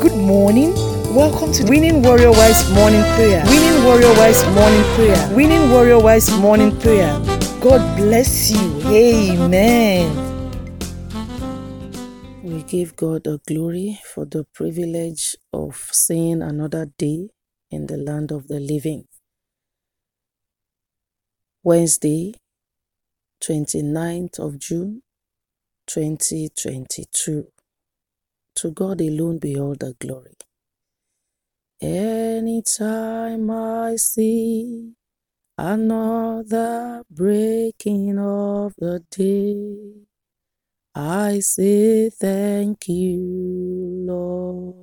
Good morning. Welcome to Winning Warrior Wise Morning Prayer. Winning Warrior Wise Morning Prayer. Winning Warrior Wise Morning Prayer. God bless you. Amen. We give God a glory for the privilege of seeing another day in the land of the living. Wednesday, 29th of June, 2022. To God alone be all the glory. Anytime I see another breaking of the day, I say thank you, Lord.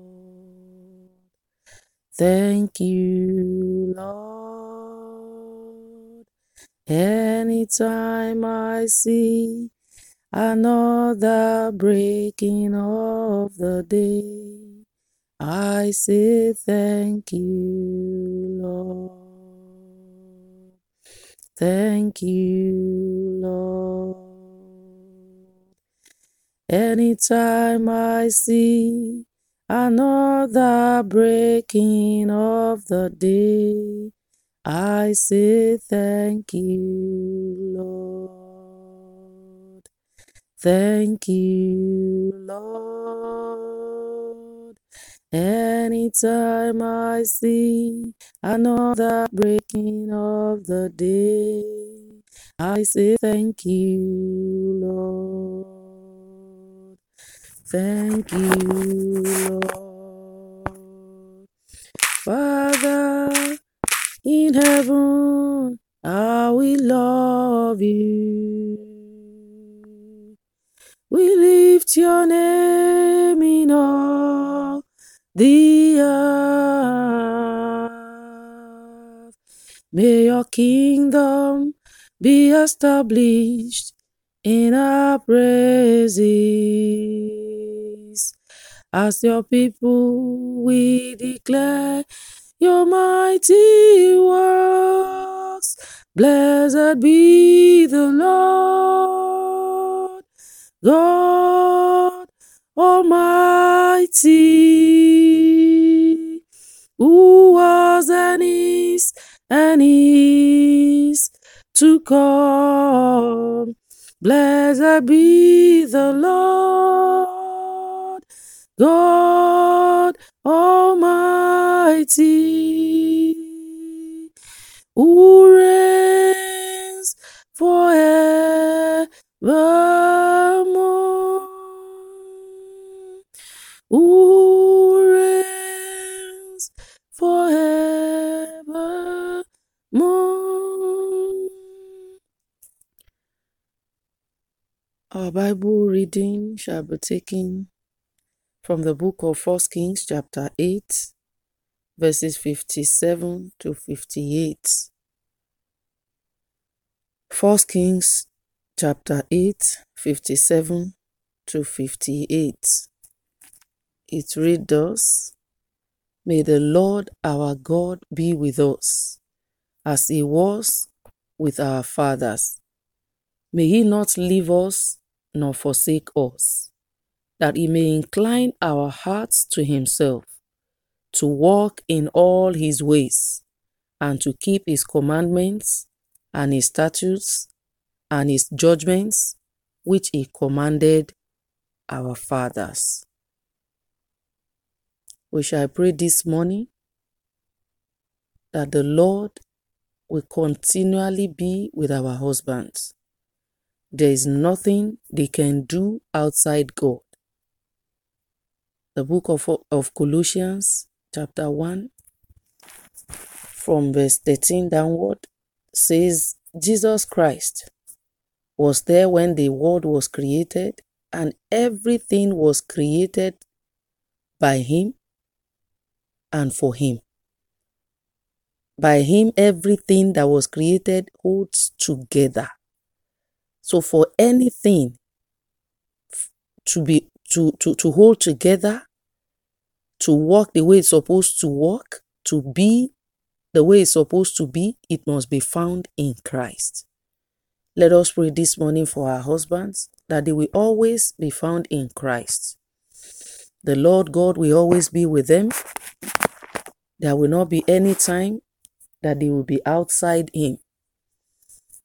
Thank you, Lord. Anytime I see another breaking of the day. I say thank you, Lord. Thank you, Lord. Anytime I see another breaking of the day, I say thank you. Thank you, Lord. Anytime I see another breaking of the day, I say thank you, Lord. Thank you, Lord. Father in heaven, I will love you. We lift your name in all the earth. May your kingdom be established in our praises. As your people, we declare your mighty works. Blessed be the Lord God Almighty, who was and is and is to come. Blessed be the Lord God Almighty, who reigns forever Our Bible reading shall be taken from the book of First Kings, chapter 8, verses 57 to 58. First Kings chapter 8, 57 to 58. It reads thus May the Lord our God be with us, as he was with our fathers. May he not leave us nor forsake us, that he may incline our hearts to himself, to walk in all his ways, and to keep his commandments and his statutes and his judgments which he commanded our fathers. We shall pray this morning that the Lord will continually be with our husbands. There is nothing they can do outside God. The book of, of Colossians, chapter 1, from verse 13 downward, says, Jesus Christ was there when the world was created, and everything was created by him and for him. By him, everything that was created holds together. So, for anything to be to, to, to hold together, to work the way it's supposed to work, to be the way it's supposed to be, it must be found in Christ. Let us pray this morning for our husbands that they will always be found in Christ. The Lord God will always be with them. There will not be any time that they will be outside Him.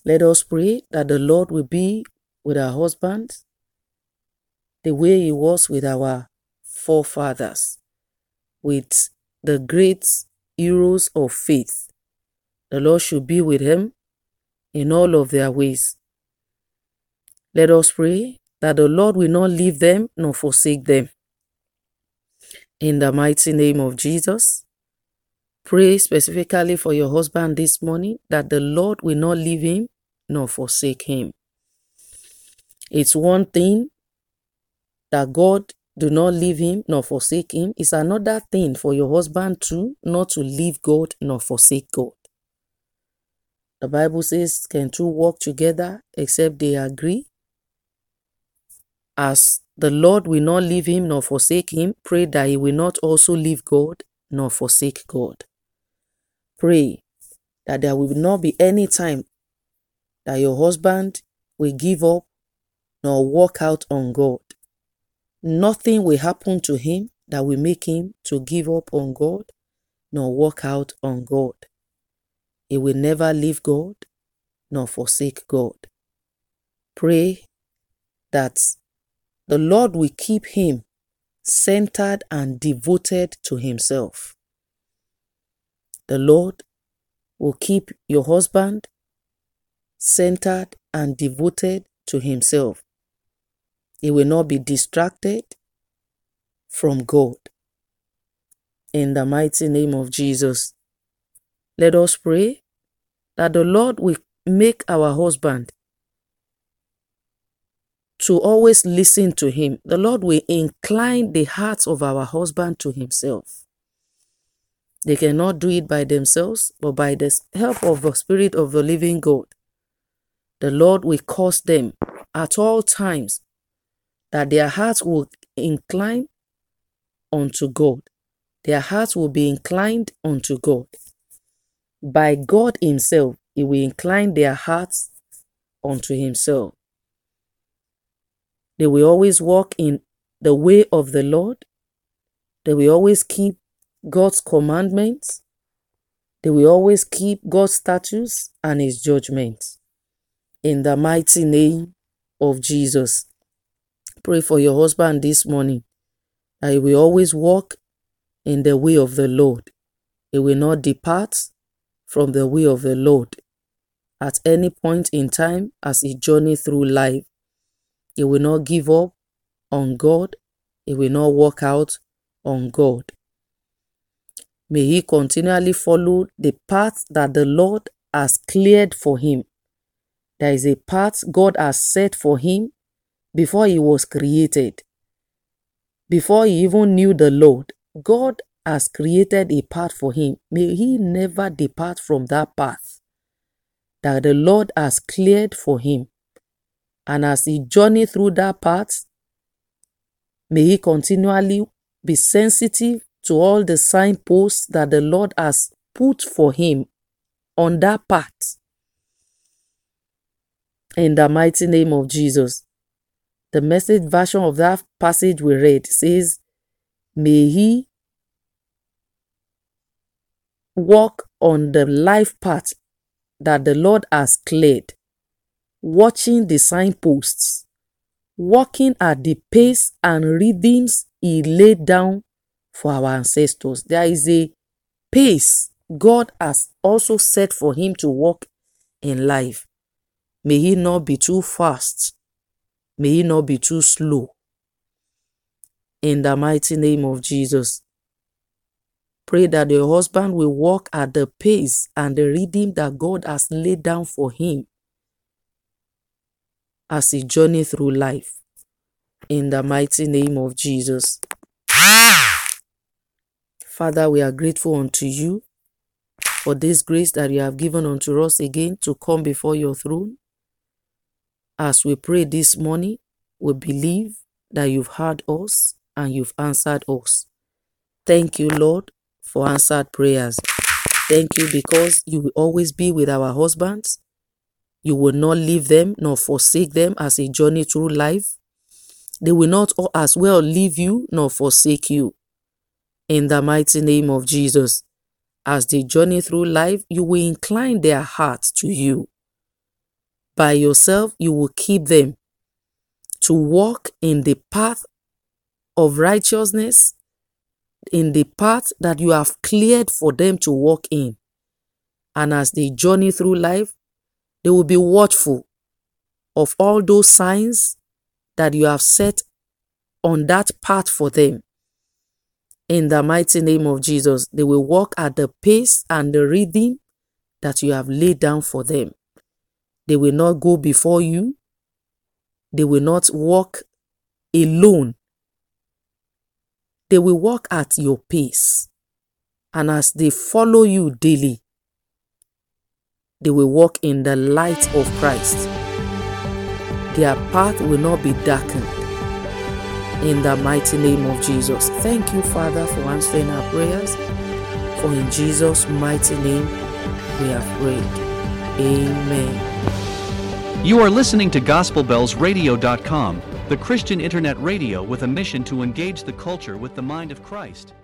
Let us pray that the Lord will be with our husbands the way He was with our forefathers, with the great heroes of faith. The Lord should be with him in all of their ways. Let us pray that the Lord will not leave them nor forsake them. In the mighty name of Jesus, pray specifically for your husband this morning that the Lord will not leave him nor forsake him. It's one thing that God do not leave him nor forsake him. It's another thing for your husband too not to leave God nor forsake God. The Bible says, Can two walk together except they agree? As the Lord will not leave him nor forsake him, pray that he will not also leave God nor forsake God. Pray that there will not be any time that your husband will give up nor walk out on God. Nothing will happen to him that will make him to give up on God nor walk out on God. He will never leave God nor forsake God. Pray that the Lord will keep him centered and devoted to himself. The Lord will keep your husband centered and devoted to himself. He will not be distracted from God. In the mighty name of Jesus, let us pray that the Lord will make our husband to always listen to him. The Lord will incline the hearts of our husband to himself. They cannot do it by themselves, but by the help of the Spirit of the living God. The Lord will cause them at all times that their hearts will incline unto God. Their hearts will be inclined unto God. By God Himself, He will incline their hearts unto Himself. They will always walk in the way of the Lord. They will always keep God's commandments. They will always keep God's statutes and His judgments. In the mighty name of Jesus. Pray for your husband this morning that he will always walk in the way of the Lord. He will not depart from the way of the Lord at any point in time as he journey through life. He will not give up on God. He will not walk out on God. May he continually follow the path that the Lord has cleared for him. There is a path God has set for him before he was created. Before he even knew the Lord, God has created a path for him. May he never depart from that path that the Lord has cleared for him. And as he journey through that path, may he continually be sensitive to all the signposts that the Lord has put for him on that path. In the mighty name of Jesus. The message version of that passage we read says, May he walk on the life path that the Lord has cleared watching the signposts, walking at the pace and rhythms He laid down for our ancestors. There is a pace God has also set for him to walk in life. May he not be too fast. May he not be too slow. In the mighty name of Jesus. Pray that the husband will walk at the pace and the rhythm that God has laid down for him as he journey through life. In the mighty name of Jesus. Father, we are grateful unto you for this grace that you have given unto us again to come before your throne. As we pray this morning, we believe that you've heard us and you've answered us. Thank you, Lord, for answered prayers. Thank you because you will always be with our husbands you will not leave them nor forsake them as they journey through life. they will not as well leave you nor forsake you. In the mighty name of Jesus, as they journey through life, you will incline their hearts to you. By yourself, you will keep them to walk in the path of righteousness, in the path that you have cleared for them to walk in. And as they journey through life, they will be watchful of all those signs that you have set on that path for them. In the mighty name of Jesus, they will walk at the pace and the rhythm that you have laid down for them. They will not go before you. They will not walk alone. They will walk at your pace. And as they follow you daily, they will walk in the light of Christ. Their path will not be darkened. In the mighty name of Jesus. Thank you, Father, for answering our prayers. For in Jesus' mighty name we have prayed. Amen. You are listening to GospelBellsRadio.com, the Christian internet radio with a mission to engage the culture with the mind of Christ.